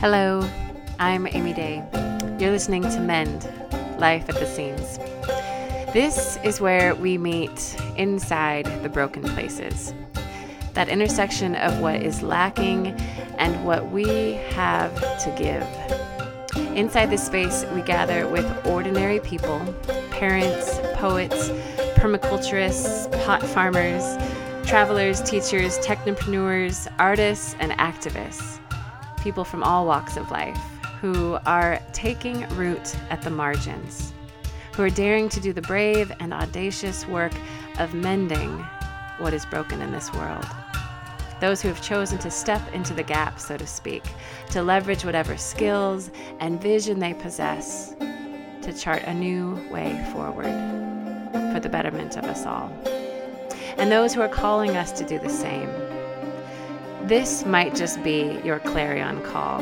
Hello, I'm Amy Day. You're listening to Mend Life at the Seams. This is where we meet inside the broken places, that intersection of what is lacking and what we have to give. Inside this space, we gather with ordinary people parents, poets, permaculturists, pot farmers, travelers, teachers, technopreneurs, artists, and activists people from all walks of life who are taking root at the margins, who are daring to do the brave and audacious work of mending what is broken in this world. Those who have chosen to step into the gap, so to speak, to leverage whatever skills and vision they possess to chart a new way forward for the betterment of us all. And those who are calling us to do the same this might just be your clarion call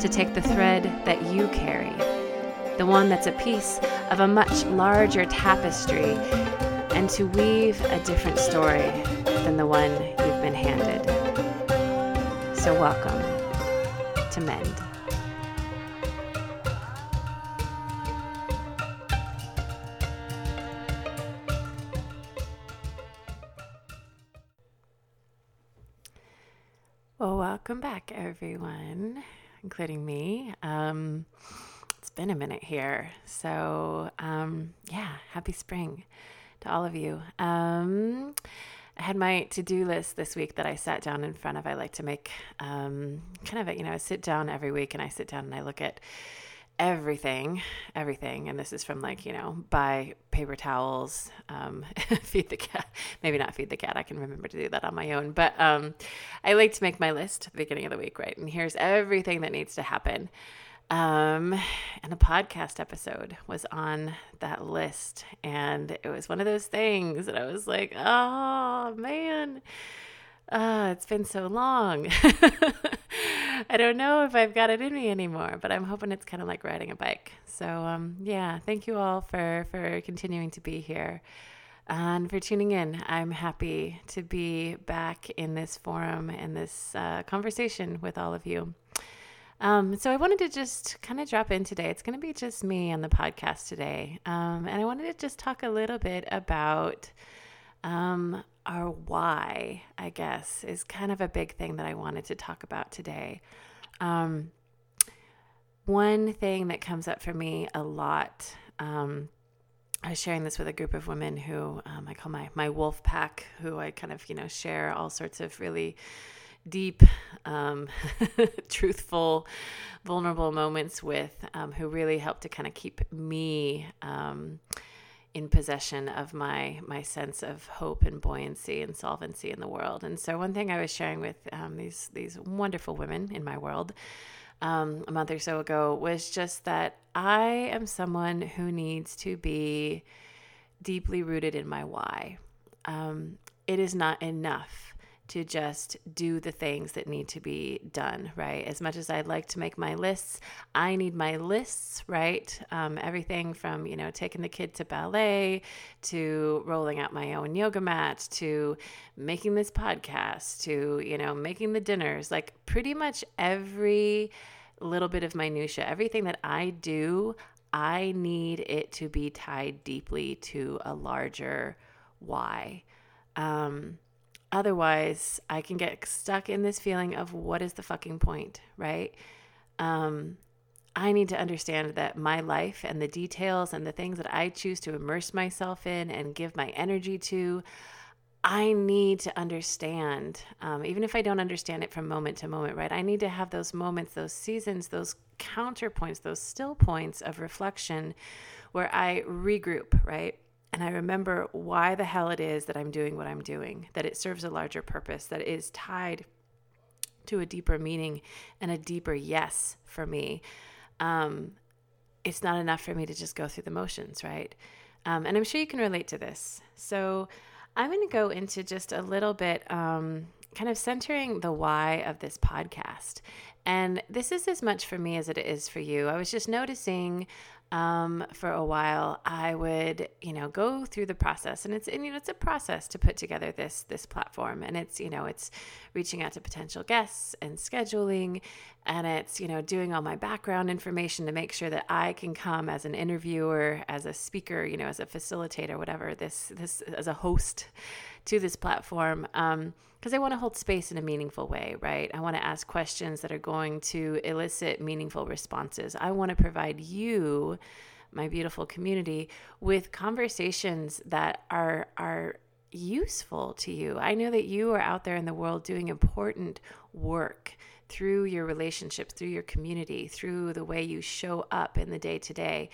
to take the thread that you carry, the one that's a piece of a much larger tapestry, and to weave a different story than the one you've been handed. So, welcome to Mend. Well, welcome back, everyone, including me. Um, it's been a minute here. So, um, yeah, happy spring to all of you. Um, I had my to do list this week that I sat down in front of. I like to make um, kind of a, you know, I sit down every week and I sit down and I look at everything, everything. And this is from like, you know, buy paper towels, um, feed the cat, maybe not feed the cat. I can remember to do that on my own. But um, I like to make my list at the beginning of the week, right? And here's everything that needs to happen. Um, and the podcast episode was on that list. And it was one of those things that I was like, oh, man oh, it's been so long. I don't know if I've got it in me anymore, but I'm hoping it's kind of like riding a bike. So, um, yeah, thank you all for for continuing to be here and for tuning in. I'm happy to be back in this forum and this uh, conversation with all of you. Um, so I wanted to just kind of drop in today. It's going to be just me on the podcast today, um, and I wanted to just talk a little bit about um, our why, I guess, is kind of a big thing that I wanted to talk about today. Um, one thing that comes up for me a lot. Um, I was sharing this with a group of women who um, I call my my wolf pack, who I kind of you know share all sorts of really deep, um, truthful, vulnerable moments with, um, who really help to kind of keep me um, in possession of my my sense of hope and buoyancy and solvency in the world. And so, one thing I was sharing with um, these these wonderful women in my world um, a month or so ago was just that I am someone who needs to be deeply rooted in my why. Um, it is not enough to just do the things that need to be done, right? As much as I'd like to make my lists, I need my lists, right? Um, everything from, you know, taking the kid to ballet to rolling out my own yoga mat to making this podcast to, you know, making the dinners, like pretty much every little bit of minutia, everything that I do, I need it to be tied deeply to a larger why. Um, Otherwise, I can get stuck in this feeling of what is the fucking point, right? Um, I need to understand that my life and the details and the things that I choose to immerse myself in and give my energy to, I need to understand, um, even if I don't understand it from moment to moment, right? I need to have those moments, those seasons, those counterpoints, those still points of reflection where I regroup, right? And I remember why the hell it is that I'm doing what I'm doing, that it serves a larger purpose, that it is tied to a deeper meaning and a deeper yes for me. Um, it's not enough for me to just go through the motions, right? Um, and I'm sure you can relate to this. So I'm going to go into just a little bit, um, kind of centering the why of this podcast. And this is as much for me as it is for you. I was just noticing um, for a while, I would, you know, go through the process, and it's, and, you know, it's a process to put together this this platform, and it's, you know, it's reaching out to potential guests and scheduling, and it's, you know, doing all my background information to make sure that I can come as an interviewer, as a speaker, you know, as a facilitator, whatever, this this as a host to this platform. Um, because I want to hold space in a meaningful way, right? I want to ask questions that are going to elicit meaningful responses. I want to provide you, my beautiful community, with conversations that are are useful to you. I know that you are out there in the world doing important work through your relationships, through your community, through the way you show up in the day to day.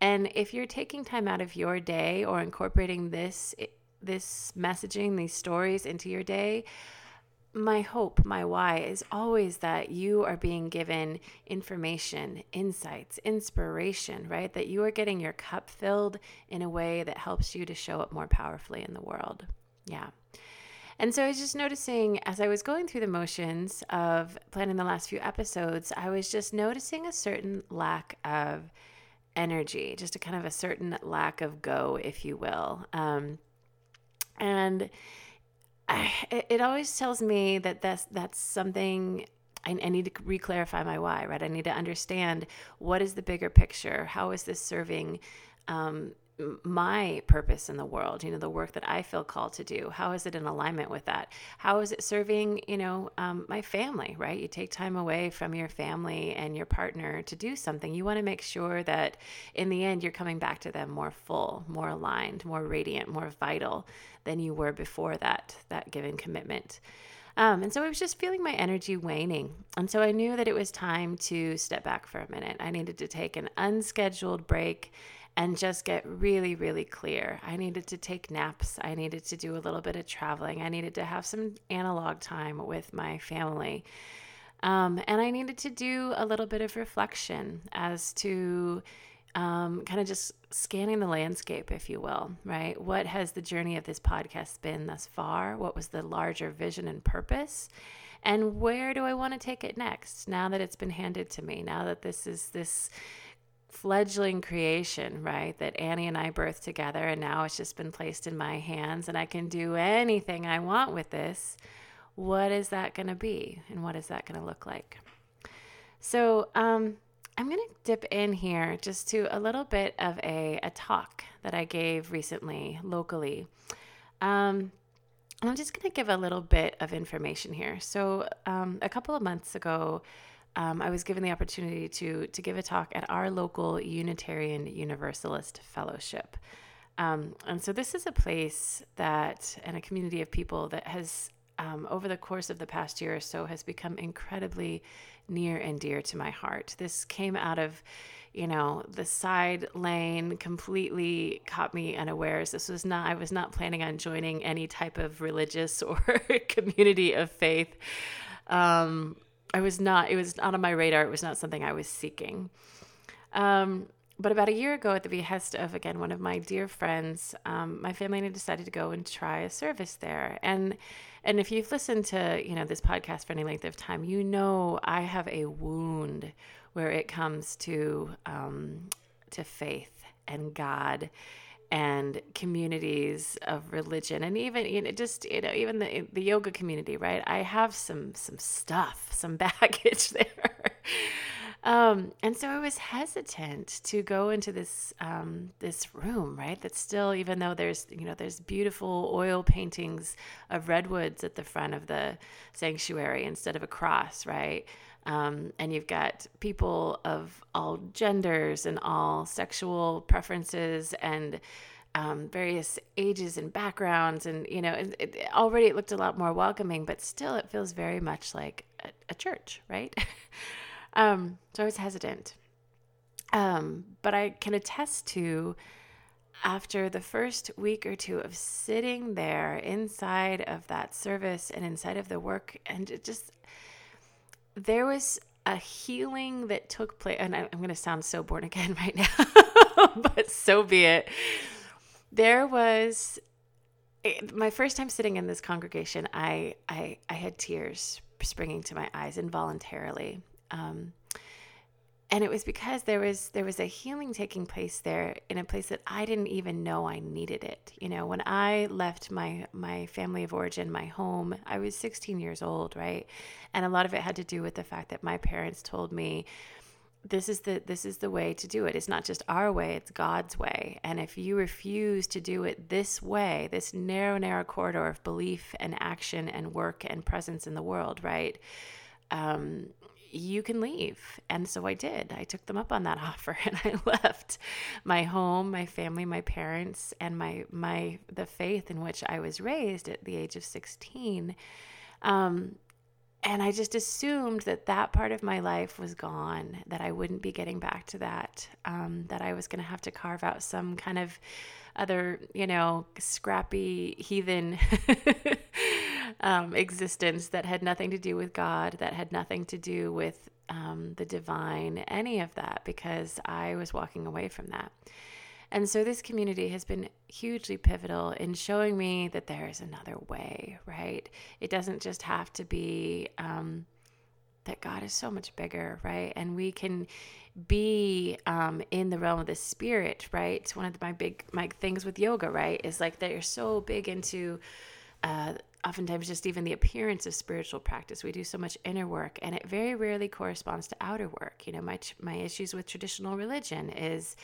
And if you're taking time out of your day or incorporating this this messaging, these stories into your day, my hope, my why is always that you are being given information, insights, inspiration, right? That you are getting your cup filled in a way that helps you to show up more powerfully in the world. Yeah. And so I was just noticing as I was going through the motions of planning the last few episodes, I was just noticing a certain lack of energy, just a kind of a certain lack of go, if you will. Um, and I, it always tells me that that's that's something I, I need to reclarify my why, right? I need to understand what is the bigger picture. How is this serving um, my purpose in the world you know the work that i feel called to do how is it in alignment with that how is it serving you know um, my family right you take time away from your family and your partner to do something you want to make sure that in the end you're coming back to them more full more aligned more radiant more vital than you were before that that given commitment um, and so I was just feeling my energy waning. And so I knew that it was time to step back for a minute. I needed to take an unscheduled break and just get really, really clear. I needed to take naps. I needed to do a little bit of traveling. I needed to have some analog time with my family. Um, and I needed to do a little bit of reflection as to um, kind of just scanning the landscape, if you will, right? What has the journey of this podcast been thus far? What was the larger vision and purpose? And where do I want to take it next now that it's been handed to me? Now that this is this fledgling creation, right? That Annie and I birthed together, and now it's just been placed in my hands, and I can do anything I want with this. What is that going to be, and what is that going to look like? So, um, I'm going to dip in here just to a little bit of a, a talk that I gave recently locally. Um, I'm just going to give a little bit of information here. So, um, a couple of months ago, um, I was given the opportunity to to give a talk at our local Unitarian Universalist Fellowship. Um, and so this is a place that and a community of people that has um, over the course of the past year or so has become incredibly near and dear to my heart. This came out of you know the side lane completely caught me unawares this was not i was not planning on joining any type of religious or community of faith um, I was not, it was not on my radar. It was not something I was seeking. Um, but about a year ago, at the behest of again one of my dear friends, um, my family and I decided to go and try a service there. And and if you've listened to you know this podcast for any length of time, you know I have a wound where it comes to um, to faith and God and communities of religion and even you know just you know even the the yoga community right? I have some some stuff some baggage there. Um, and so i was hesitant to go into this um, this room right? That's still even though there's you know there's beautiful oil paintings of redwoods at the front of the sanctuary instead of a cross right um, and you've got people of all genders and all sexual preferences and um, various ages and backgrounds. And, you know, it, it, already it looked a lot more welcoming, but still it feels very much like a, a church, right? um, so I was hesitant. Um, but I can attest to after the first week or two of sitting there inside of that service and inside of the work and it just there was a healing that took place, and I'm going to sound so born again right now, but so be it. There was my first time sitting in this congregation. I I, I had tears springing to my eyes involuntarily. Um, and it was because there was there was a healing taking place there in a place that I didn't even know I needed it. You know, when I left my my family of origin, my home, I was 16 years old, right? And a lot of it had to do with the fact that my parents told me this is the this is the way to do it. It's not just our way, it's God's way. And if you refuse to do it this way, this narrow narrow corridor of belief and action and work and presence in the world, right? Um, you can leave. And so I did. I took them up on that offer and I left my home, my family, my parents, and my my the faith in which I was raised at the age of 16. Um, and I just assumed that that part of my life was gone, that I wouldn't be getting back to that, um, that I was going to have to carve out some kind of other, you know, scrappy heathen um, existence that had nothing to do with God, that had nothing to do with um, the divine, any of that, because I was walking away from that. And so this community has been hugely pivotal in showing me that there is another way, right? It doesn't just have to be um, that God is so much bigger, right? And we can be um, in the realm of the spirit, right? It's one of the, my big my things with yoga, right? Is like that you're so big into uh, oftentimes just even the appearance of spiritual practice. We do so much inner work, and it very rarely corresponds to outer work. You know, my my issues with traditional religion is.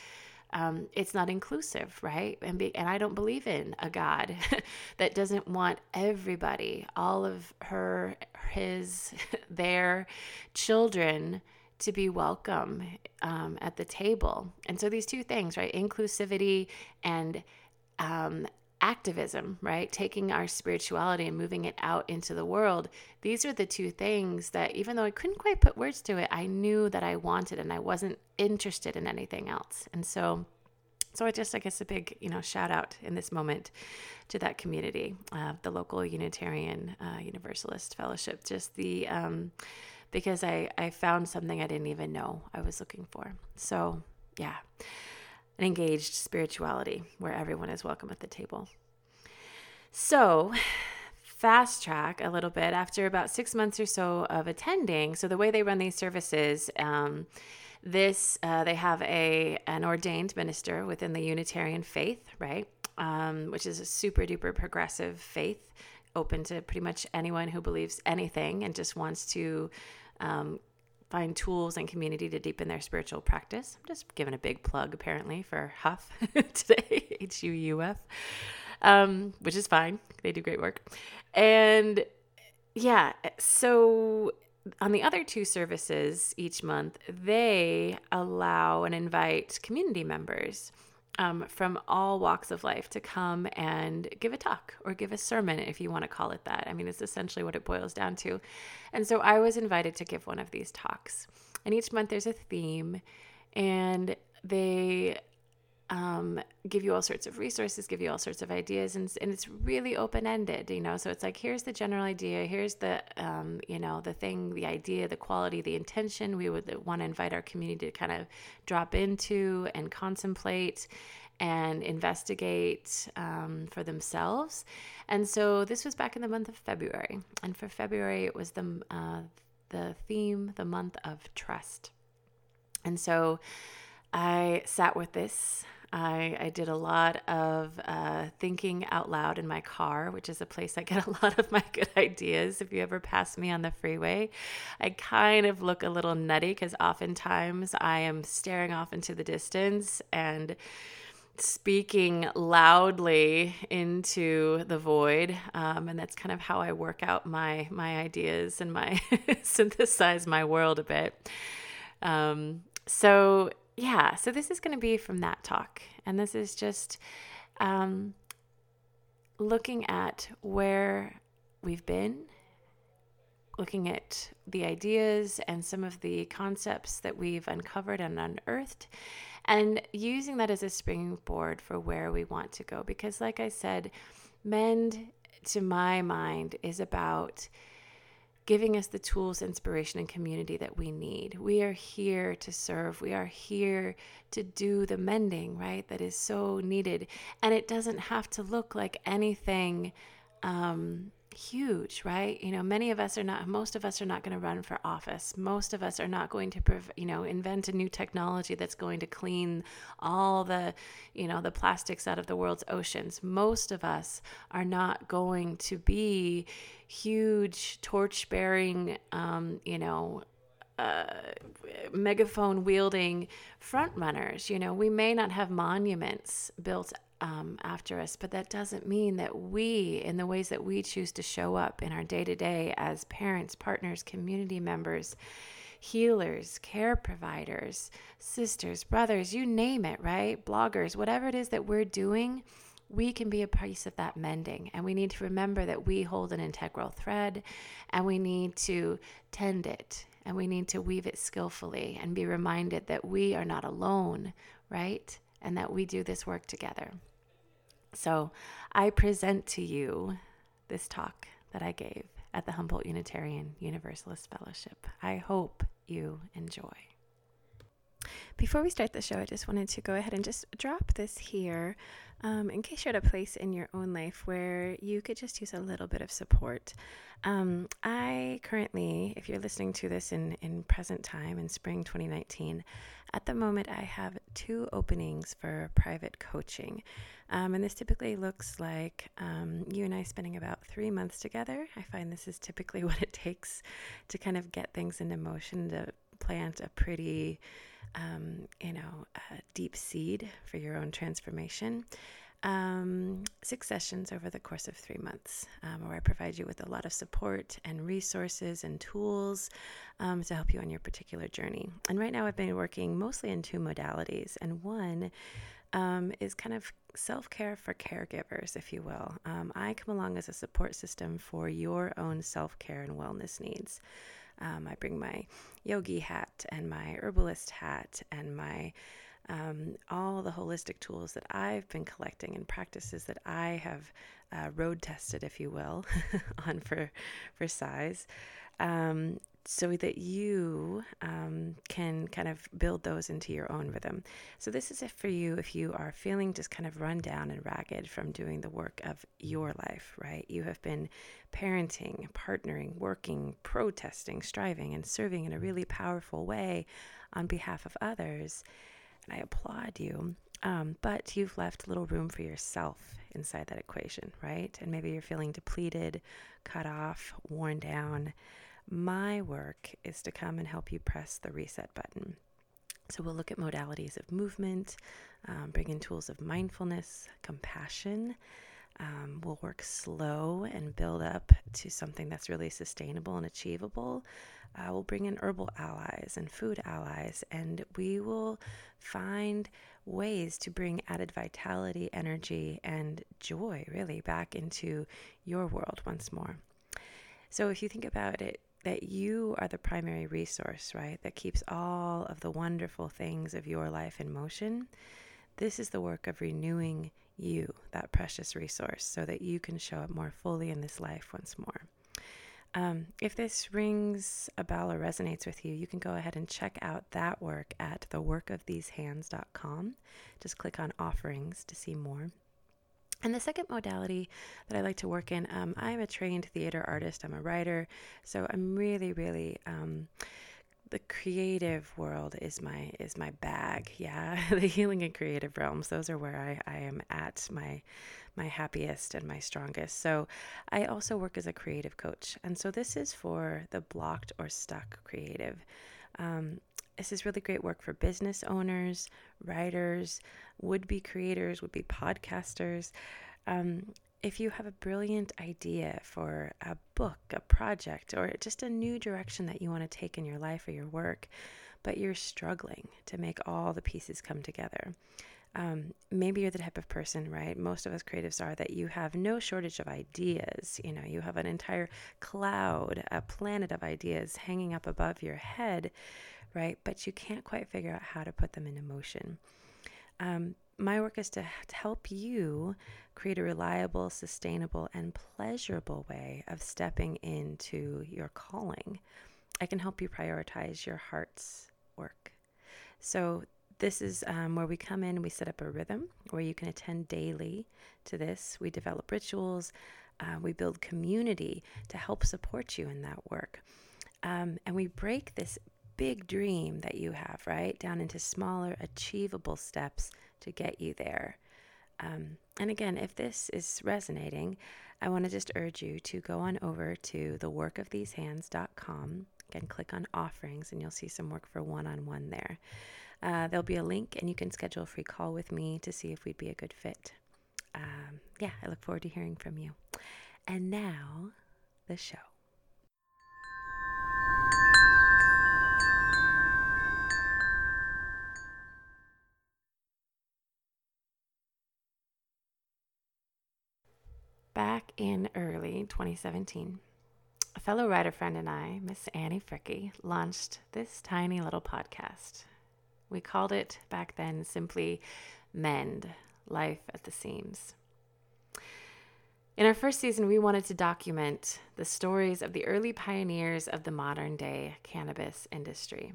Um, it's not inclusive, right? And be, and I don't believe in a God that doesn't want everybody, all of her, his, their children to be welcome um, at the table. And so these two things, right? Inclusivity and um, activism, right? Taking our spirituality and moving it out into the world. These are the two things that, even though I couldn't quite put words to it, I knew that I wanted and I wasn't interested in anything else. And so, so I just, I guess, a big, you know, shout out in this moment to that community, uh, the local Unitarian uh, Universalist Fellowship. Just the, um, because I, I found something I didn't even know I was looking for. So, yeah an engaged spirituality where everyone is welcome at the table. So, fast track a little bit after about six months or so of attending. So, the way they run these services, um, this uh, they have a an ordained minister within the Unitarian faith, right? Um, which is a super duper progressive faith, open to pretty much anyone who believes anything and just wants to um, find tools and community to deepen their spiritual practice. I'm just giving a big plug, apparently, for Huff today, H U U F, um, which is fine. They do great work. And yeah, so on the other two services each month, they allow and invite community members um, from all walks of life to come and give a talk or give a sermon, if you want to call it that. I mean, it's essentially what it boils down to. And so I was invited to give one of these talks. And each month there's a theme, and they um, give you all sorts of resources, give you all sorts of ideas, and, and it's really open ended, you know. So it's like, here's the general idea, here's the, um, you know, the thing, the idea, the quality, the intention. We would want to invite our community to kind of drop into and contemplate and investigate um, for themselves. And so this was back in the month of February, and for February it was the uh, the theme, the month of trust. And so I sat with this I, I did a lot of uh, thinking out loud in my car, which is a place I get a lot of my good ideas. If you ever pass me on the freeway, I kind of look a little nutty because oftentimes I am staring off into the distance and speaking loudly into the void um, and that's kind of how i work out my my ideas and my synthesize my world a bit um, so yeah, so this is going to be from that talk. And this is just um, looking at where we've been, looking at the ideas and some of the concepts that we've uncovered and unearthed, and using that as a springboard for where we want to go. Because, like I said, Mend, to my mind, is about giving us the tools, inspiration, and community that we need. We are here to serve. We are here to do the mending, right? That is so needed. And it doesn't have to look like anything um, huge, right? You know, many of us are not, most of us are not going to run for office. Most of us are not going to, you know, invent a new technology that's going to clean all the, you know, the plastics out of the world's oceans. Most of us are not going to be huge torch bearing, um, you know, uh, megaphone wielding front runners. You know, we may not have monuments built um, after us, but that doesn't mean that we, in the ways that we choose to show up in our day to day as parents, partners, community members, healers, care providers, sisters, brothers, you name it, right? Bloggers, whatever it is that we're doing, we can be a piece of that mending. And we need to remember that we hold an integral thread and we need to tend it and we need to weave it skillfully and be reminded that we are not alone, right? And that we do this work together. So I present to you this talk that I gave at the Humboldt Unitarian Universalist Fellowship. I hope you enjoy. Before we start the show, I just wanted to go ahead and just drop this here um, in case you're at a place in your own life where you could just use a little bit of support. Um, I currently, if you're listening to this in, in present time, in spring 2019, at the moment I have two openings for private coaching. Um, and this typically looks like um, you and I spending about three months together. I find this is typically what it takes to kind of get things into motion, to plant a pretty um, you know, deep seed for your own transformation. Um, six sessions over the course of three months, um, where I provide you with a lot of support and resources and tools um, to help you on your particular journey. And right now, I've been working mostly in two modalities, and one um, is kind of self care for caregivers, if you will. Um, I come along as a support system for your own self care and wellness needs. Um, I bring my yogi hat and my herbalist hat and my um, all the holistic tools that I've been collecting and practices that I have uh, road tested, if you will, on for for size, um, so that you um, can kind of build those into your own rhythm. So, this is it for you if you are feeling just kind of run down and ragged from doing the work of your life, right? You have been parenting, partnering, working, protesting, striving, and serving in a really powerful way on behalf of others. And I applaud you. Um, but you've left little room for yourself inside that equation, right? And maybe you're feeling depleted, cut off, worn down. My work is to come and help you press the reset button. So, we'll look at modalities of movement, um, bring in tools of mindfulness, compassion. Um, we'll work slow and build up to something that's really sustainable and achievable. Uh, we'll bring in herbal allies and food allies, and we will find ways to bring added vitality, energy, and joy really back into your world once more. So, if you think about it, that you are the primary resource, right? That keeps all of the wonderful things of your life in motion. This is the work of renewing you, that precious resource, so that you can show up more fully in this life once more. Um, if this rings a bell or resonates with you, you can go ahead and check out that work at theworkofthesehands.com. Just click on offerings to see more. And the second modality that I like to work in, um, I'm a trained theater artist, I'm a writer, so I'm really, really. Um, the creative world is my is my bag yeah the healing and creative realms those are where I, I am at my my happiest and my strongest so i also work as a creative coach and so this is for the blocked or stuck creative um, this is really great work for business owners, writers, would be creators, would be podcasters. Um, if you have a brilliant idea for a book, a project, or just a new direction that you want to take in your life or your work, but you're struggling to make all the pieces come together. Um, maybe you're the type of person, right? Most of us creatives are that you have no shortage of ideas. You know, you have an entire cloud, a planet of ideas hanging up above your head, right? But you can't quite figure out how to put them into motion. Um, my work is to, to help you create a reliable, sustainable, and pleasurable way of stepping into your calling. I can help you prioritize your heart's work. So, this is um, where we come in we set up a rhythm where you can attend daily to this. We develop rituals Uh, we build community to help support you in that work. Um, and we break this big dream that you have, right, down into smaller, achievable steps to get you there. Um, and again, if this is resonating, I want to just urge you to go on over to theworkofthesehands.com. Again, click on offerings and you'll see some work for one on one there. Uh, there'll be a link and you can schedule a free call with me to see if we'd be a good fit. Um, yeah, I look forward to hearing from you. And now, the show. Back in early 2017, a fellow writer friend and I, Miss Annie Fricky, launched this tiny little podcast. We called it back then simply Mend Life at the Seams. In our first season, we wanted to document the stories of the early pioneers of the modern day cannabis industry.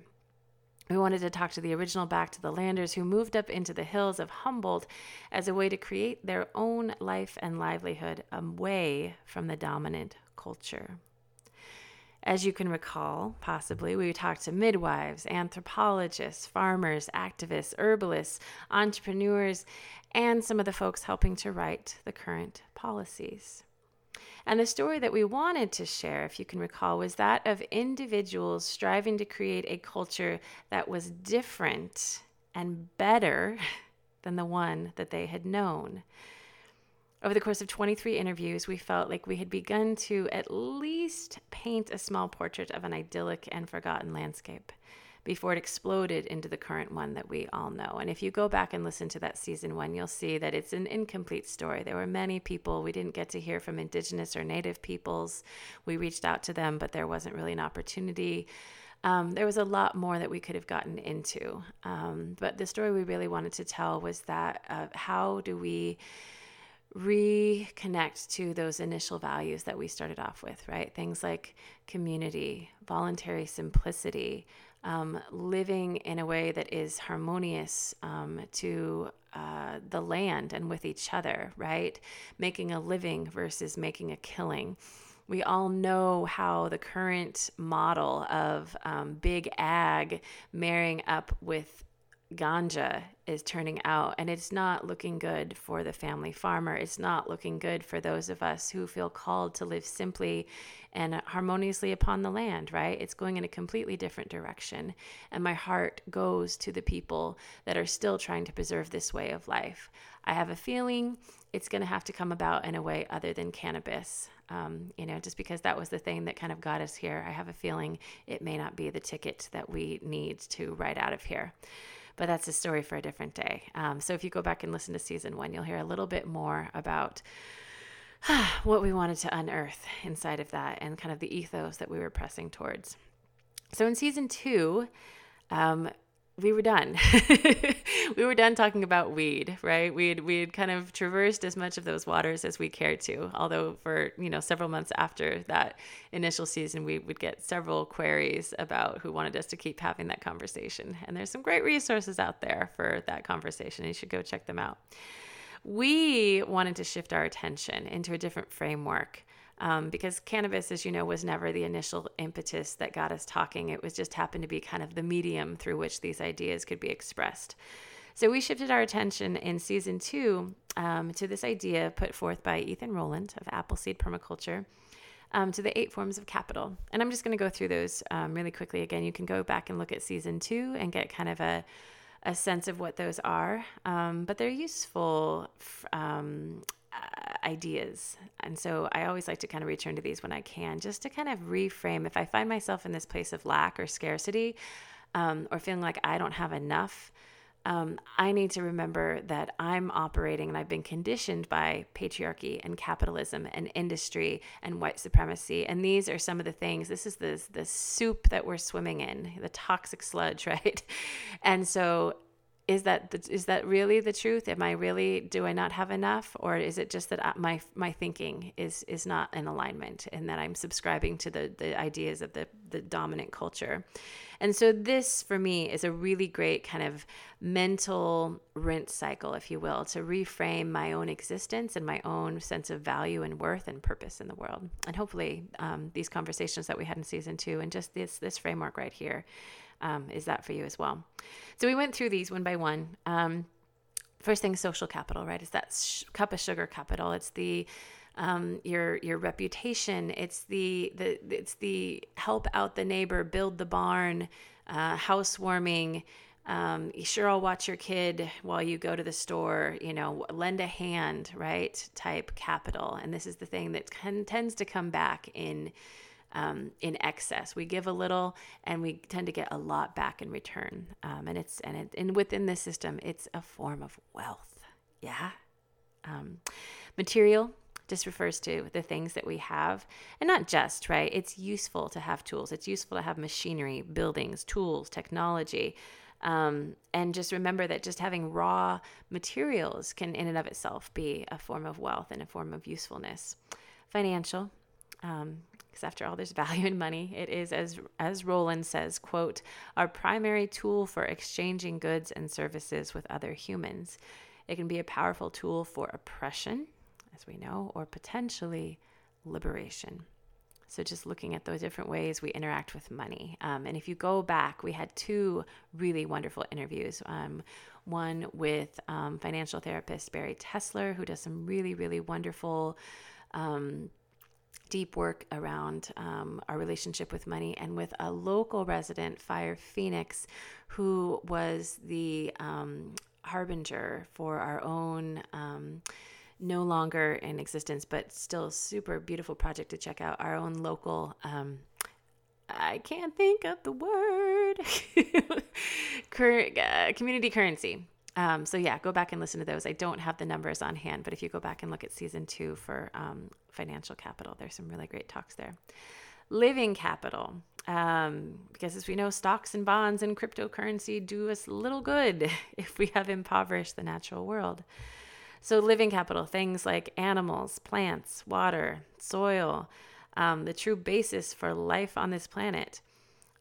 We wanted to talk to the original back to the landers who moved up into the hills of Humboldt as a way to create their own life and livelihood away from the dominant culture. As you can recall, possibly, we talked to midwives, anthropologists, farmers, activists, herbalists, entrepreneurs, and some of the folks helping to write the current policies. And the story that we wanted to share, if you can recall, was that of individuals striving to create a culture that was different and better than the one that they had known. Over the course of 23 interviews, we felt like we had begun to at least paint a small portrait of an idyllic and forgotten landscape before it exploded into the current one that we all know. And if you go back and listen to that season one, you'll see that it's an incomplete story. There were many people we didn't get to hear from indigenous or native peoples. We reached out to them, but there wasn't really an opportunity. Um, there was a lot more that we could have gotten into. Um, but the story we really wanted to tell was that uh, how do we reconnect to those initial values that we started off with, right? Things like community, voluntary simplicity, um, living in a way that is harmonious um, to uh, the land and with each other, right? Making a living versus making a killing. We all know how the current model of um, big ag marrying up with ganja is turning out and it's not looking good for the family farmer. It's not looking good for those of us who feel called to live simply and harmoniously upon the land right? It's going in a completely different direction. And my heart goes to the people that are still trying to preserve this way of life. I have a feeling it's going to have to come about in a way other than cannabis. Um, you know just because that was the thing that kind of got us here i have a feeling it may not be the ticket that we need to ride out of here but that's a story for a different day. Um, so if you go back and listen to season one, you'll hear a little bit more about what we wanted to unearth inside of that and kind of the ethos that we were pressing towards. So in season two, um, we were done. we were done talking about weed, right? We had we had kind of traversed as much of those waters as we cared to. Although for you know several months after that initial season, we would get several queries about who wanted us to keep having that conversation. And there's some great resources out there for that conversation. You should go check them out. We wanted to shift our attention into a different framework um, because cannabis, as you know, was never the initial impetus that got us talking. It was just happened to be kind of the medium through which these ideas could be expressed. So we shifted our attention in season two um, to this idea put forth by Ethan Roland of Appleseed Permaculture. Um, to the eight forms of capital. And I'm just going to go through those um, really quickly. Again, you can go back and look at season two and get kind of a, a sense of what those are. Um, but they're useful um, uh, ideas. And so I always like to kind of return to these when I can, just to kind of reframe. If I find myself in this place of lack or scarcity, um, or feeling like I don't have enough, um, I need to remember that I'm operating and I've been conditioned by patriarchy and capitalism and industry and white supremacy. And these are some of the things. This is the the soup that we're swimming in, the toxic sludge, right? And so is that the, is that really the truth? Am I really do I not have enough, or is it just that my my thinking is is not in alignment, and that I'm subscribing to the the ideas of the the dominant culture? And so this for me is a really great kind of mental rinse cycle, if you will, to reframe my own existence and my own sense of value and worth and purpose in the world. And hopefully, um, these conversations that we had in season two and just this this framework right here um, is that for you as well. So we went through these one by one. Um, first thing, social capital, right? It's that sh- cup of sugar capital? It's the um, your your reputation. It's the the it's the help out the neighbor, build the barn, uh, housewarming. Um, sure I'll watch your kid while you go to the store. You know, lend a hand, right? Type capital, and this is the thing that can, tends to come back in um, in excess. We give a little, and we tend to get a lot back in return. Um, and it's and it, and within this system, it's a form of wealth. Yeah, um, material just refers to the things that we have and not just right it's useful to have tools it's useful to have machinery buildings tools technology um, and just remember that just having raw materials can in and of itself be a form of wealth and a form of usefulness financial um, after all there's value in money it is as as roland says quote our primary tool for exchanging goods and services with other humans it can be a powerful tool for oppression as we know, or potentially liberation. So, just looking at those different ways we interact with money. Um, and if you go back, we had two really wonderful interviews. Um, one with um, financial therapist Barry Tessler, who does some really, really wonderful, um, deep work around um, our relationship with money, and with a local resident, Fire Phoenix, who was the um, harbinger for our own no longer in existence, but still super beautiful project to check out. Our own local, um, I can't think of the word, Cur- uh, community currency. Um, so yeah, go back and listen to those. I don't have the numbers on hand, but if you go back and look at season two for um, financial capital, there's some really great talks there. Living capital, um, because as we know, stocks and bonds and cryptocurrency do us little good if we have impoverished the natural world. So, living capital, things like animals, plants, water, soil, um, the true basis for life on this planet.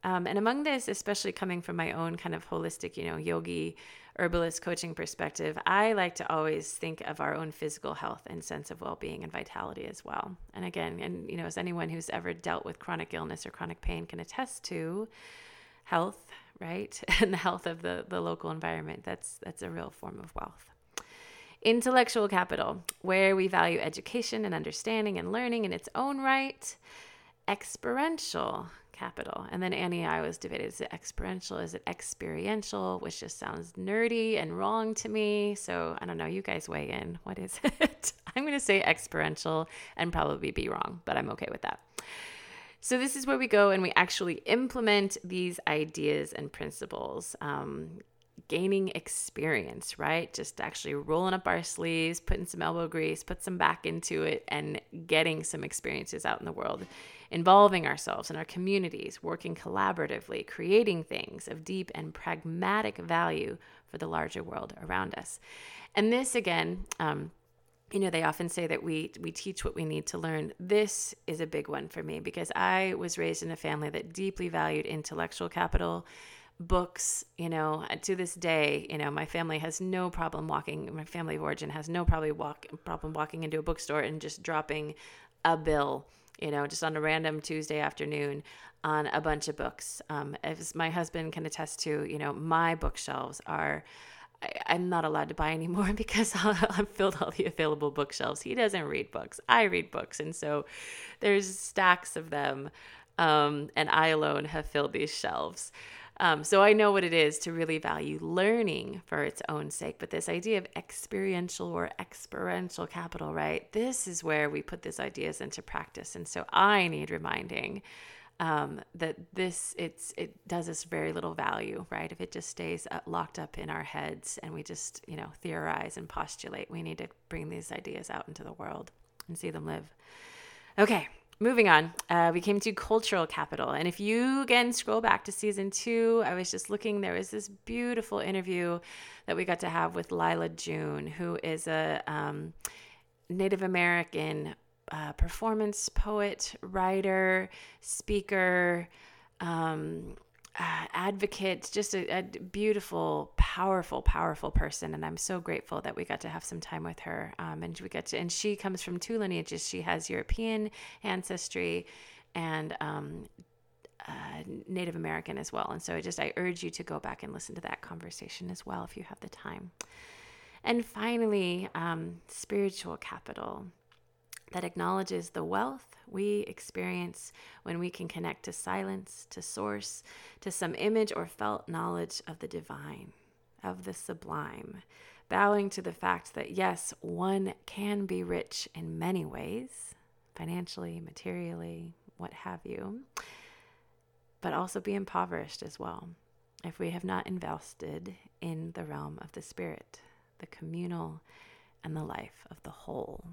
Um, and among this, especially coming from my own kind of holistic, you know, yogi, herbalist coaching perspective, I like to always think of our own physical health and sense of well being and vitality as well. And again, and, you know, as anyone who's ever dealt with chronic illness or chronic pain can attest to, health, right? And the health of the, the local environment, that's, that's a real form of wealth. Intellectual capital, where we value education and understanding and learning in its own right. Experiential capital. And then Annie I was debating is it experiential? Is it experiential? Which just sounds nerdy and wrong to me. So I don't know. You guys weigh in. What is it? I'm going to say experiential and probably be wrong, but I'm okay with that. So, this is where we go and we actually implement these ideas and principles. Um, gaining experience, right? Just actually rolling up our sleeves, putting some elbow grease, put some back into it, and getting some experiences out in the world, involving ourselves in our communities, working collaboratively, creating things of deep and pragmatic value for the larger world around us. And this, again, um, you know they often say that we we teach what we need to learn this is a big one for me because i was raised in a family that deeply valued intellectual capital books, you know, to this day, you know, my family has no problem walking, my family of origin has no probably walk, problem walking into a bookstore and just dropping a bill, you know, just on a random Tuesday afternoon on a bunch of books. Um, as my husband can attest to, you know, my bookshelves are. I, am not allowed to buy anymore because I've filled all the available bookshelves. He doesn't read books. I read books. And so there's stacks of them. Um, and I alone have filled these shelves. Um, so I know what it is to really value learning for its own sake. But this idea of experiential or experiential capital, right? This is where we put these ideas into practice. And so I need reminding um, that this it's it does us very little value, right? If it just stays locked up in our heads and we just you know theorize and postulate, we need to bring these ideas out into the world and see them live. Okay, moving on, uh, we came to cultural capital. And if you again scroll back to season two, I was just looking, there was this beautiful interview that we got to have with Lyla June, who is a um, Native American uh, performance poet, writer, speaker. Um, uh, advocate, just a, a, beautiful, powerful, powerful person, and I'm so grateful that we got to have some time with her. Um, and we got to, and she comes from two lineages. She has European ancestry and um, uh, Native American as well. And so, I just I urge you to go back and listen to that conversation as well if you have the time. And finally, um, spiritual capital that acknowledges the wealth we experience when we can connect to silence, to source, to some image or felt knowledge of the divine, of the sublime, bowing to the fact that yes, one can be rich in many ways, financially, materially, what have you, but also be impoverished as well if we have not invested in the realm of the spirit, the communal, and the life of the whole.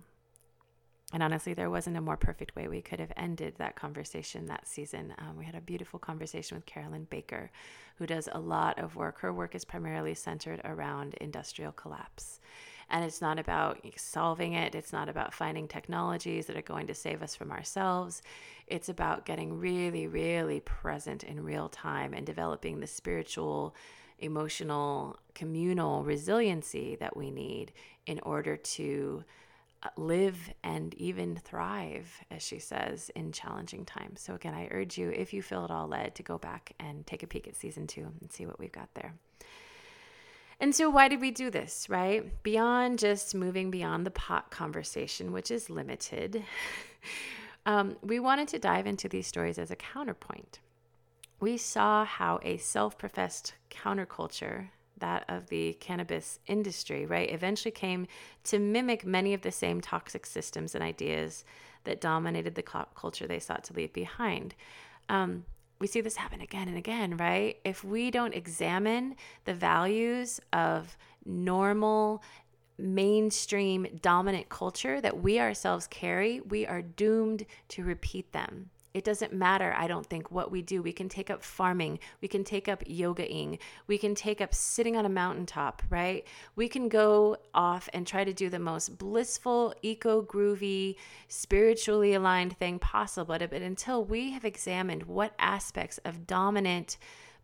And honestly, there wasn't a more perfect way we could have ended that conversation that season. Um, we had a beautiful conversation with Carolyn Baker, who does a lot of work. Her work is primarily centered around industrial collapse. And it's not about solving it, it's not about finding technologies that are going to save us from ourselves. It's about getting really, really present in real time and developing the spiritual, emotional, communal resiliency that we need in order to live and even thrive, as she says, in challenging times. So, again, I urge you, if you feel at all led, to go back and take a peek at season two and see what we've got there. And so, why did we do this, right? Beyond just moving beyond the pot conversation, which is limited, um, we wanted to dive into these stories as a counterpoint. We saw how a self professed counterculture that of the cannabis industry, right, eventually came to mimic many of the same toxic systems and ideas that dominated the culture they sought to leave behind. Um, we see this happen again and again, right? If we don't examine the values of normal, mainstream, dominant culture that we ourselves carry, we are doomed to repeat them. It doesn't matter, I don't think, what we do. We can take up farming. We can take up yogaing. We can take up sitting on a mountaintop, right? We can go off and try to do the most blissful, eco groovy, spiritually aligned thing possible. But until we have examined what aspects of dominant,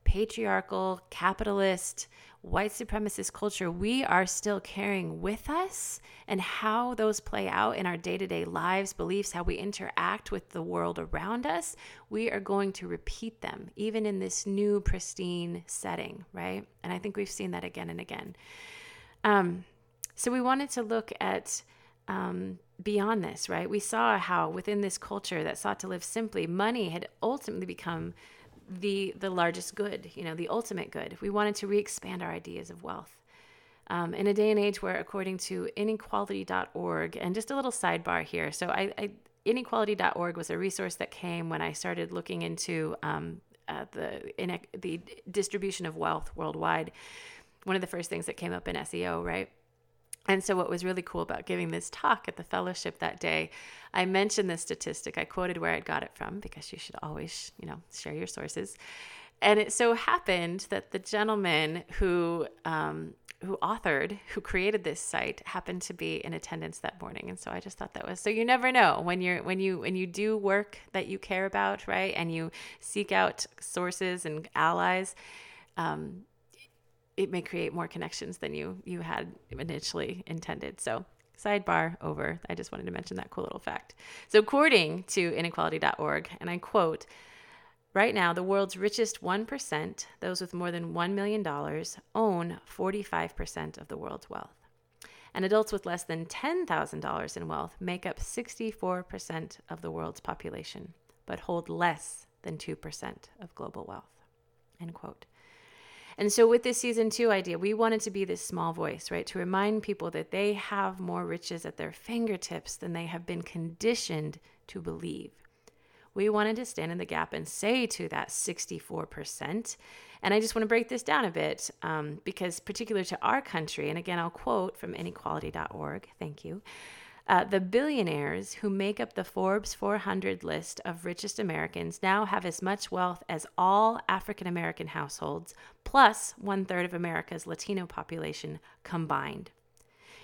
patriarchal, capitalist, white supremacist culture we are still carrying with us and how those play out in our day to day lives, beliefs, how we interact with the world around us, we are going to repeat them, even in this new, pristine setting, right? And I think we've seen that again and again. Um, so we wanted to look at. Um, beyond this, right? We saw how within this culture that sought to live simply, money had ultimately become the the largest good, you know, the ultimate good. We wanted to re-expand our ideas of wealth. Um, in a day and age where, according to inequality.org, and just a little sidebar here, so I, I inequality.org was a resource that came when I started looking into um, uh, the in, the distribution of wealth worldwide. One of the first things that came up in SEO, right? And so, what was really cool about giving this talk at the fellowship that day, I mentioned this statistic. I quoted where I got it from because you should always, you know, share your sources. And it so happened that the gentleman who um, who authored, who created this site, happened to be in attendance that morning. And so I just thought that was so. You never know when you're when you when you do work that you care about, right? And you seek out sources and allies. Um, it may create more connections than you you had initially intended. So sidebar over. I just wanted to mention that cool little fact. So according to inequality.org, and I quote, right now the world's richest 1%, those with more than 1 million dollars, own 45% of the world's wealth. And adults with less than $10,000 in wealth make up 64% of the world's population, but hold less than 2% of global wealth. End quote. And so, with this season two idea, we wanted to be this small voice, right? To remind people that they have more riches at their fingertips than they have been conditioned to believe. We wanted to stand in the gap and say to that 64%, and I just want to break this down a bit um, because, particular to our country, and again, I'll quote from inequality.org, thank you. Uh, the billionaires who make up the Forbes 400 list of richest Americans now have as much wealth as all African American households, plus one third of America's Latino population combined.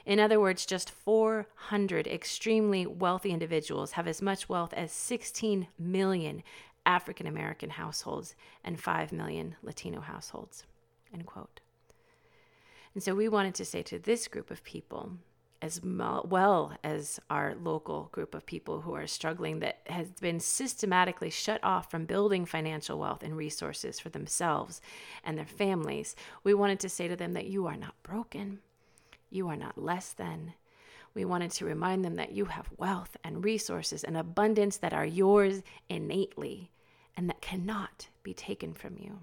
In other words, just 400 extremely wealthy individuals have as much wealth as 16 million African American households and 5 million Latino households. End quote. And so we wanted to say to this group of people, as well as our local group of people who are struggling that has been systematically shut off from building financial wealth and resources for themselves and their families, we wanted to say to them that you are not broken. You are not less than. We wanted to remind them that you have wealth and resources and abundance that are yours innately and that cannot be taken from you.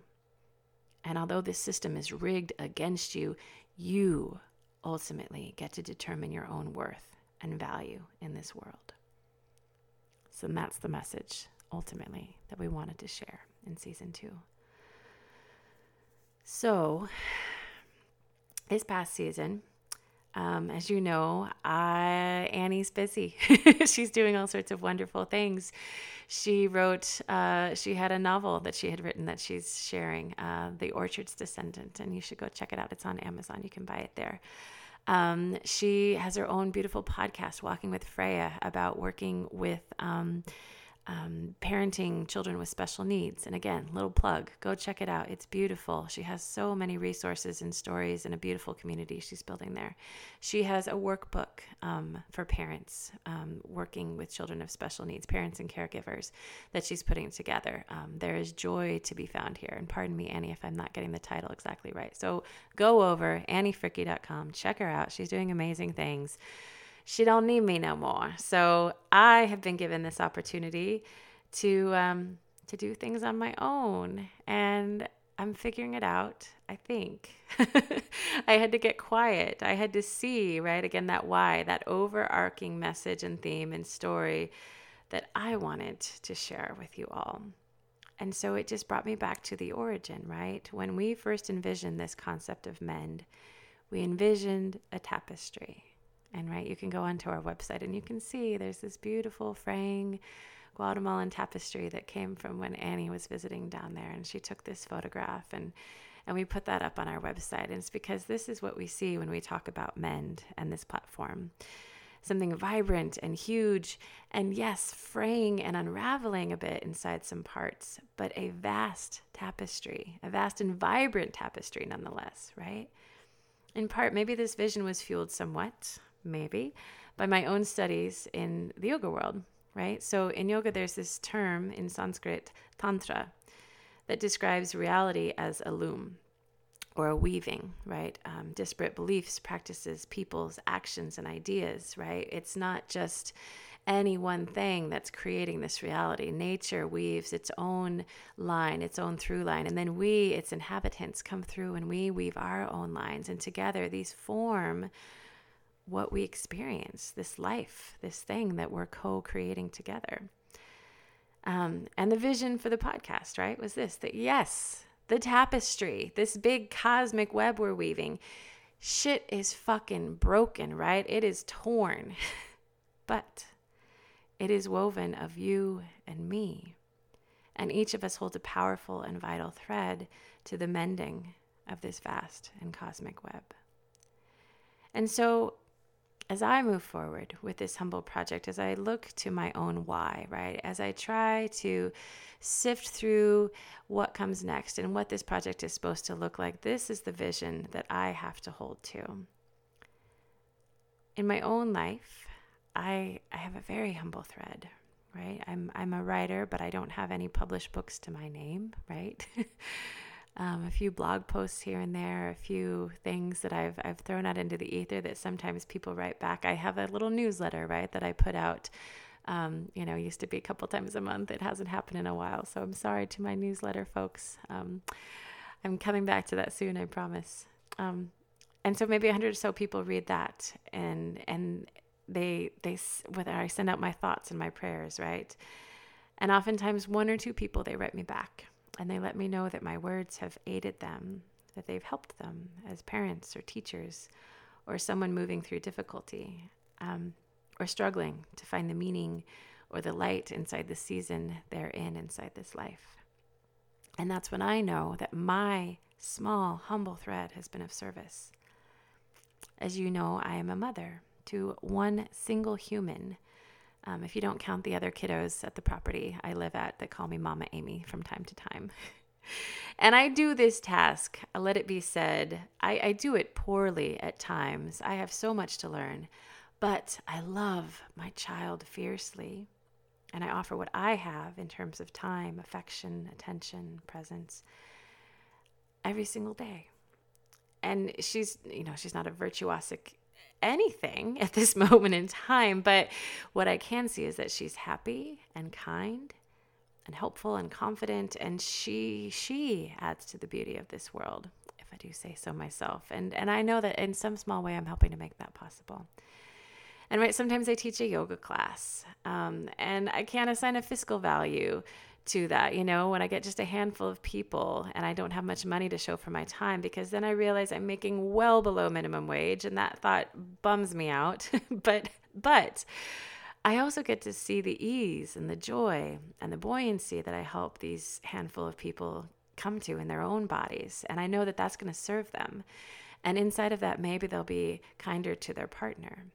And although this system is rigged against you, you ultimately get to determine your own worth and value in this world. So that's the message ultimately that we wanted to share in season two. So, this past season, um, as you know, I, Annie's busy. She's doing all sorts of wonderful things. She wrote, uh, she had a novel that she had written that she's sharing, uh, The Orchard's Descendant, and you should go check it out. It's on Amazon. You can buy it there. Um, she has her own beautiful podcast, Walking with Freya, about working with. Um, um, parenting children with special needs. And again, little plug, go check it out. It's beautiful. She has so many resources and stories and a beautiful community she's building there. She has a workbook um, for parents um, working with children of special needs, parents and caregivers that she's putting together. Um, there is joy to be found here. And pardon me, Annie, if I'm not getting the title exactly right. So go over anniefricke.com, check her out. She's doing amazing things she don't need me no more. So I have been given this opportunity to um, to do things on my own, and I'm figuring it out. I think I had to get quiet. I had to see right again that why, that overarching message and theme and story that I wanted to share with you all. And so it just brought me back to the origin, right? When we first envisioned this concept of mend, we envisioned a tapestry and right, you can go onto our website and you can see there's this beautiful fraying Guatemalan tapestry that came from when Annie was visiting down there. And she took this photograph and and we put that up on our website. And it's because this is what we see when we talk about Mend and this platform something vibrant and huge, and yes, fraying and unraveling a bit inside some parts, but a vast tapestry, a vast and vibrant tapestry nonetheless, right? In part, maybe this vision was fueled somewhat maybe, by my own studies in the yoga world, right? So in yoga, there's this term in Sanskrit, tantra, that describes reality as a loom or a weaving, right? Um, disparate beliefs, practices, people's actions, and ideas, right? It's not just any one thing that's creating this reality. Nature weaves its own line, its own through line, and then we, its inhabitants, come through and we weave our own lines, and together these form what we experience, this life, this thing that we're co creating together. Um, and the vision for the podcast, right, was this that yes, the tapestry, this big cosmic web we're weaving, shit is fucking broken, right? It is torn, but it is woven of you and me. And each of us holds a powerful and vital thread to the mending of this vast and cosmic web. And so as I move forward with this humble project, as I look to my own why, right, as I try to sift through what comes next and what this project is supposed to look like, this is the vision that I have to hold to. In my own life, I, I have a very humble thread, right? I'm, I'm a writer, but I don't have any published books to my name, right? um, a few blog posts here and there, a few things that I've I've thrown out into the ether that sometimes people write back. I have a little newsletter, right, that I put out. Um, you know, used to be a couple times a month. It hasn't happened in a while, so I'm sorry to my newsletter folks. Um, I'm coming back to that soon, I promise. Um, and so maybe a hundred or so people read that, and and they they whether I send out my thoughts and my prayers, right? And oftentimes one or two people they write me back and they let me know that my words have aided them, that they've helped them as parents or teachers or someone moving through difficulty. Um, or struggling to find the meaning or the light inside the season they're in inside this life. And that's when I know that my small, humble thread has been of service. As you know, I am a mother to one single human. Um, if you don't count the other kiddos at the property I live at that call me Mama Amy from time to time. and I do this task, let it be said, I, I do it poorly at times. I have so much to learn, but I love my child fiercely. And I offer what I have in terms of time, affection, attention, presence every single day. And she's, you know, she's not a virtuosic anything at this moment in time, but what I can see is that she's happy and kind and helpful and confident and she she adds to the beauty of this world if I do say so myself. And and I know that in some small way I'm helping to make that possible. And right, sometimes I teach a yoga class, um, and I can't assign a fiscal value to that, you know, when I get just a handful of people and I don't have much money to show for my time, because then I realize I'm making well below minimum wage, and that thought bums me out. but, but, I also get to see the ease and the joy and the buoyancy that I help these handful of people come to in their own bodies. And I know that that's going to serve them. And inside of that, maybe they'll be kinder to their partner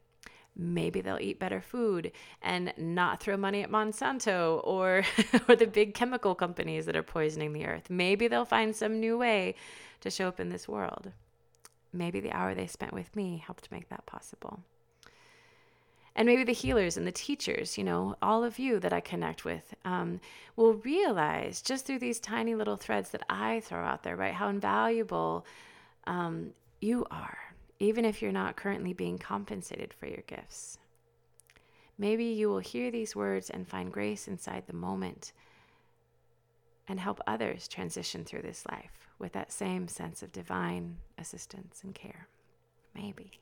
maybe they'll eat better food and not throw money at Monsanto or or the big chemical companies that are poisoning the earth. Maybe they'll find some new way to show up in this world. Maybe the hour they spent with me helped make that possible. And maybe the healers and the teachers, you know, all of you that I connect with, um, will realize just through these tiny little threads that I throw out there, right, how invaluable um, you are even if you're not currently being compensated for your gifts. Maybe you will hear these words and find grace inside the moment and help others transition through this life with that same sense of divine assistance and care. Maybe.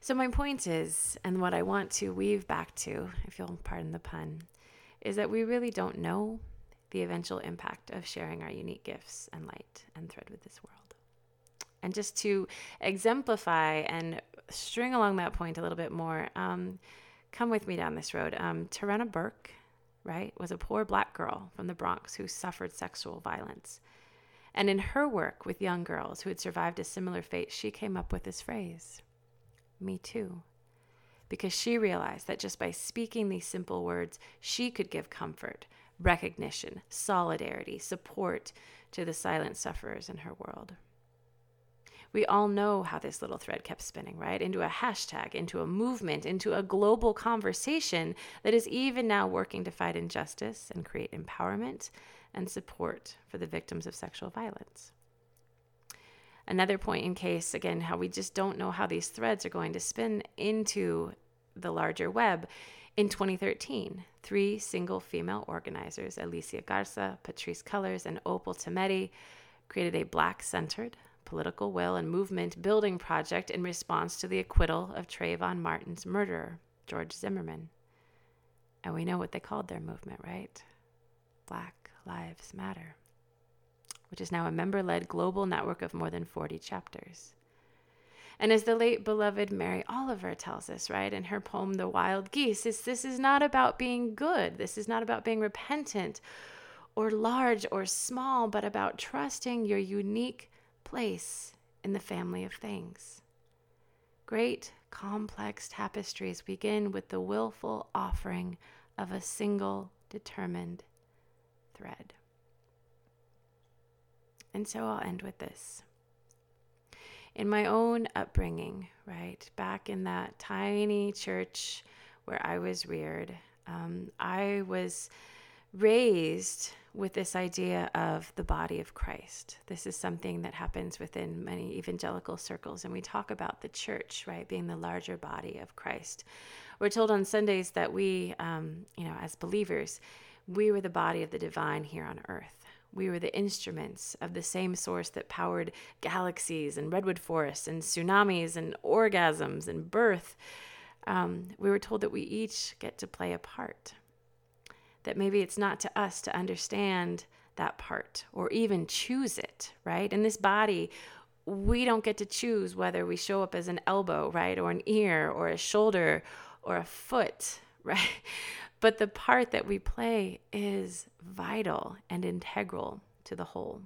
So, my point is, and what I want to weave back to, if you'll pardon the pun, is that we really don't know the eventual impact of sharing our unique gifts and light and thread with this world. And just to exemplify and string along that point a little bit more, um, come with me down this road. Um, Tarana Burke, right, was a poor black girl from the Bronx who suffered sexual violence. And in her work with young girls who had survived a similar fate, she came up with this phrase Me too. Because she realized that just by speaking these simple words, she could give comfort, recognition, solidarity, support to the silent sufferers in her world we all know how this little thread kept spinning, right? Into a hashtag, into a movement, into a global conversation that is even now working to fight injustice and create empowerment and support for the victims of sexual violence. Another point in case, again, how we just don't know how these threads are going to spin into the larger web. In 2013, three single female organizers, Alicia Garza, Patrisse Cullors, and Opal Tometi, created a Black centered, political will and movement building project in response to the acquittal of Trayvon Martin's murderer, George Zimmerman. And we know what they called their movement, right? Black Lives Matter, which is now a member led global network of more than 40 chapters. And as the late beloved Mary Oliver tells us, right, in her poem, The Wild Geese, is this is not about being good. This is not about being repentant or large or small, but about trusting your unique place in the family of things. Great complex tapestries begin with the willful offering of a single determined thread. And so I'll end with this. In my own upbringing, right, back in that tiny church where I was reared, um, I was raised with this idea of the body of Christ. This is something that happens within many evangelical circles, and we talk about the church, right, being the larger body of Christ. We're told on Sundays that we, um, you know, as believers, we were the body of the divine here on earth. We were the instruments of the same source that powered galaxies and redwood forests and tsunamis and orgasms and birth. Um, we were told that we each get to play a part that maybe it's not to us to understand that part or even choose it, right? In this body, we don't get to choose whether we show up as an elbow, right? Or an ear or a shoulder or a foot, right? But the part that we play is vital and integral to the whole.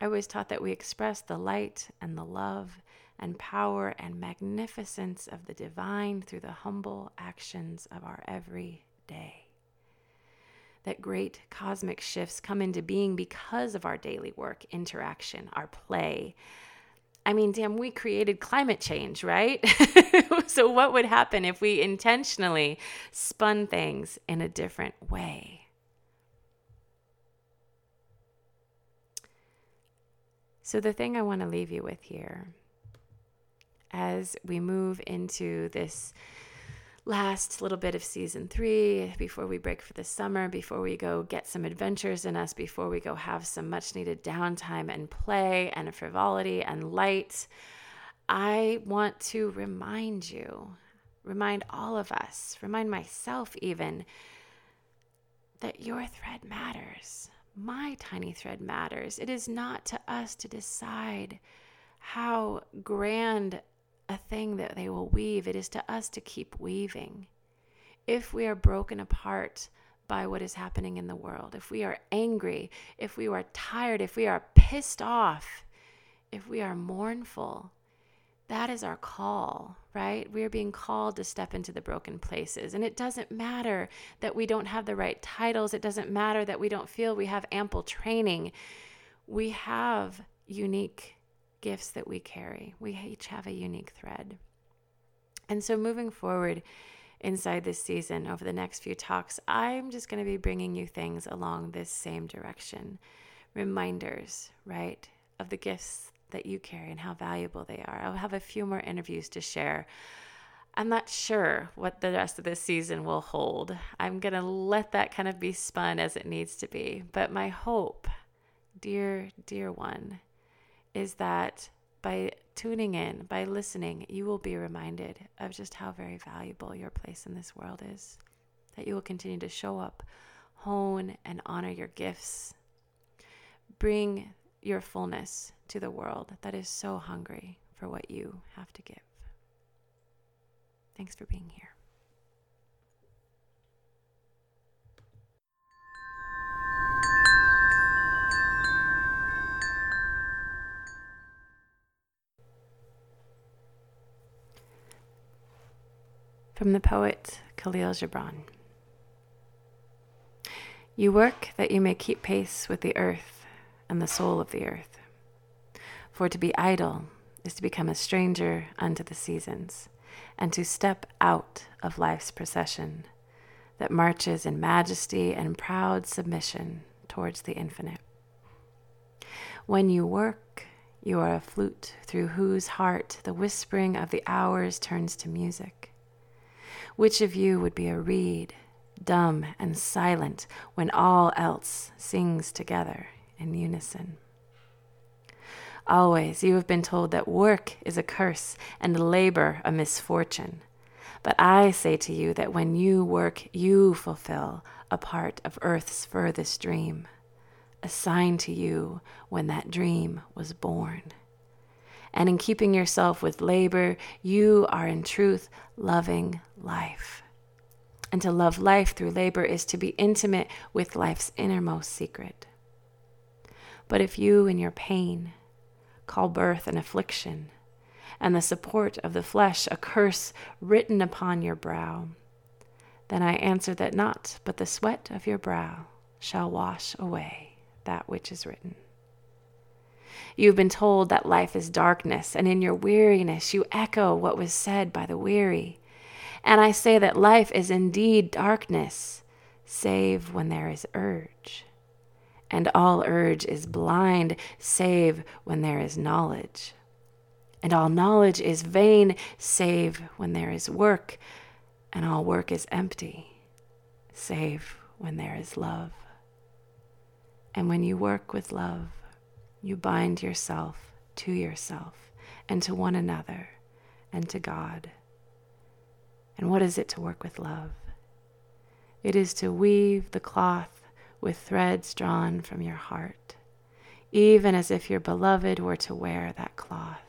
I always taught that we express the light and the love and power and magnificence of the divine through the humble actions of our every day. That great cosmic shifts come into being because of our daily work, interaction, our play. I mean, damn, we created climate change, right? so, what would happen if we intentionally spun things in a different way? So, the thing I want to leave you with here as we move into this last little bit of season three before we break for the summer, before we go get some adventures in us, before we go have some much needed downtime and play and frivolity and light, I want to remind you, remind all of us, remind myself even, that your thread matters my tiny thread matters. It is not to us to decide how grand a thing that they will weave. It is to us to keep weaving. If we are broken apart by what is happening in the world, if we are angry, if we are tired, if we are pissed off, if we are mournful, that is our call, right? We are being called to step into the broken places. And it doesn't matter that we don't have the right titles, it doesn't matter that we don't feel we have ample training. We have unique gifts that we carry, we each have a unique thread. And so, moving forward inside this season, over the next few talks, I'm just going to be bringing you things along this same direction. Reminders, right, of the gifts that you carry and how valuable they are. I'll have a few more interviews to share. I'm not sure what the rest of this season will hold. I'm going to let that kind of be spun as it needs to be. But my hope, dear, dear one, is that by tuning in, by listening, you will be reminded of just how very valuable your place in this world is. That you will continue to show up, hone, and honor your gifts. Bring your fullness to the world that is so hungry for what you have to give. Thanks for being here. From the poet Kahlil Gibran You work that you may keep pace with the earth and the soul of the earth. For to be idle is to become a stranger unto the seasons, and to step out of life's procession that marches in majesty and proud submission towards the infinite. When you work, you are a flute through whose heart the whispering of the hours turns to music. Which of you would be a reed, dumb and silent, when all else sings together in unison? Always you have been told that work is a curse and labor a misfortune. But I say to you that when you work, you fulfill a part of earth's furthest dream, assigned to you when that dream was born. And in keeping yourself with labor, you are in truth loving life. And to love life through labor is to be intimate with life's innermost secret. But if you, in your pain, call birth an affliction, and the support of the flesh a curse written upon your brow. Then I answer that not but the sweat of your brow shall wash away that which is written. You've been told that life is darkness, and in your weariness you echo what was said by the weary. And I say that life is indeed darkness, save when there is urge and all urge is blind, save when there is knowledge. And all knowledge is vain, save when there is work, and all work is empty, save when there is love. And when you work with love, you bind yourself to yourself and to one another and to God. And what is it to work with love? It is to weave the cloth with threads drawn from your heart, even as if your beloved were to wear that cloth.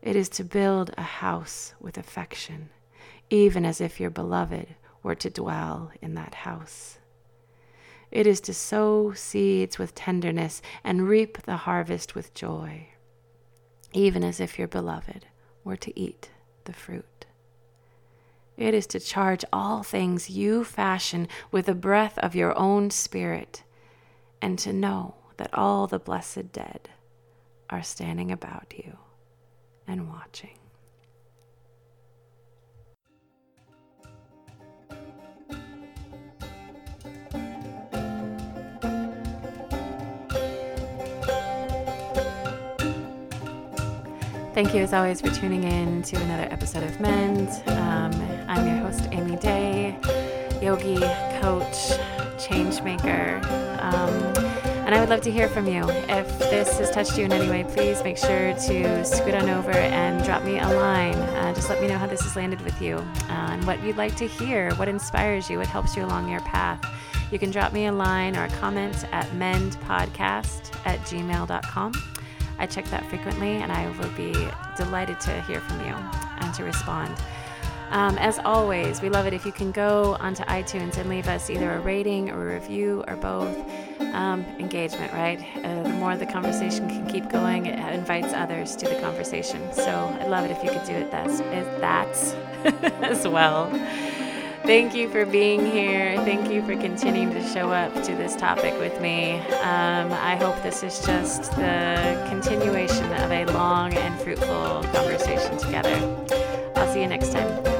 It is to build a house with affection, even as if your beloved were to dwell in that house. It is to sow seeds with tenderness and reap the harvest with joy, even as if your beloved were to eat the fruit. It is to charge all things you fashion with the breath of your own spirit, and to know that all the blessed dead are standing about you and watching. Thank you, as always, for tuning in to another episode of Mend. Um, I'm your host, Amy Day, yogi, coach, change maker. Um, and I would love to hear from you. If this has touched you in any way, please make sure to scoot on over and drop me a line. Uh, just let me know how this has landed with you uh, and what you'd like to hear, what inspires you, what helps you along your path. You can drop me a line or a comment at mendpodcast at gmail.com. I check that frequently, and I will be delighted to hear from you and to respond. Um, as always, we love it if you can go onto iTunes and leave us either a rating or a review or both. Um, engagement, right? Uh, the more the conversation can keep going, it invites others to the conversation. So I'd love it if you could do it that's, that as well. Thank you for being here. Thank you for continuing to show up to this topic with me. Um, I hope this is just the continuation of a long and fruitful conversation together. I'll see you next time.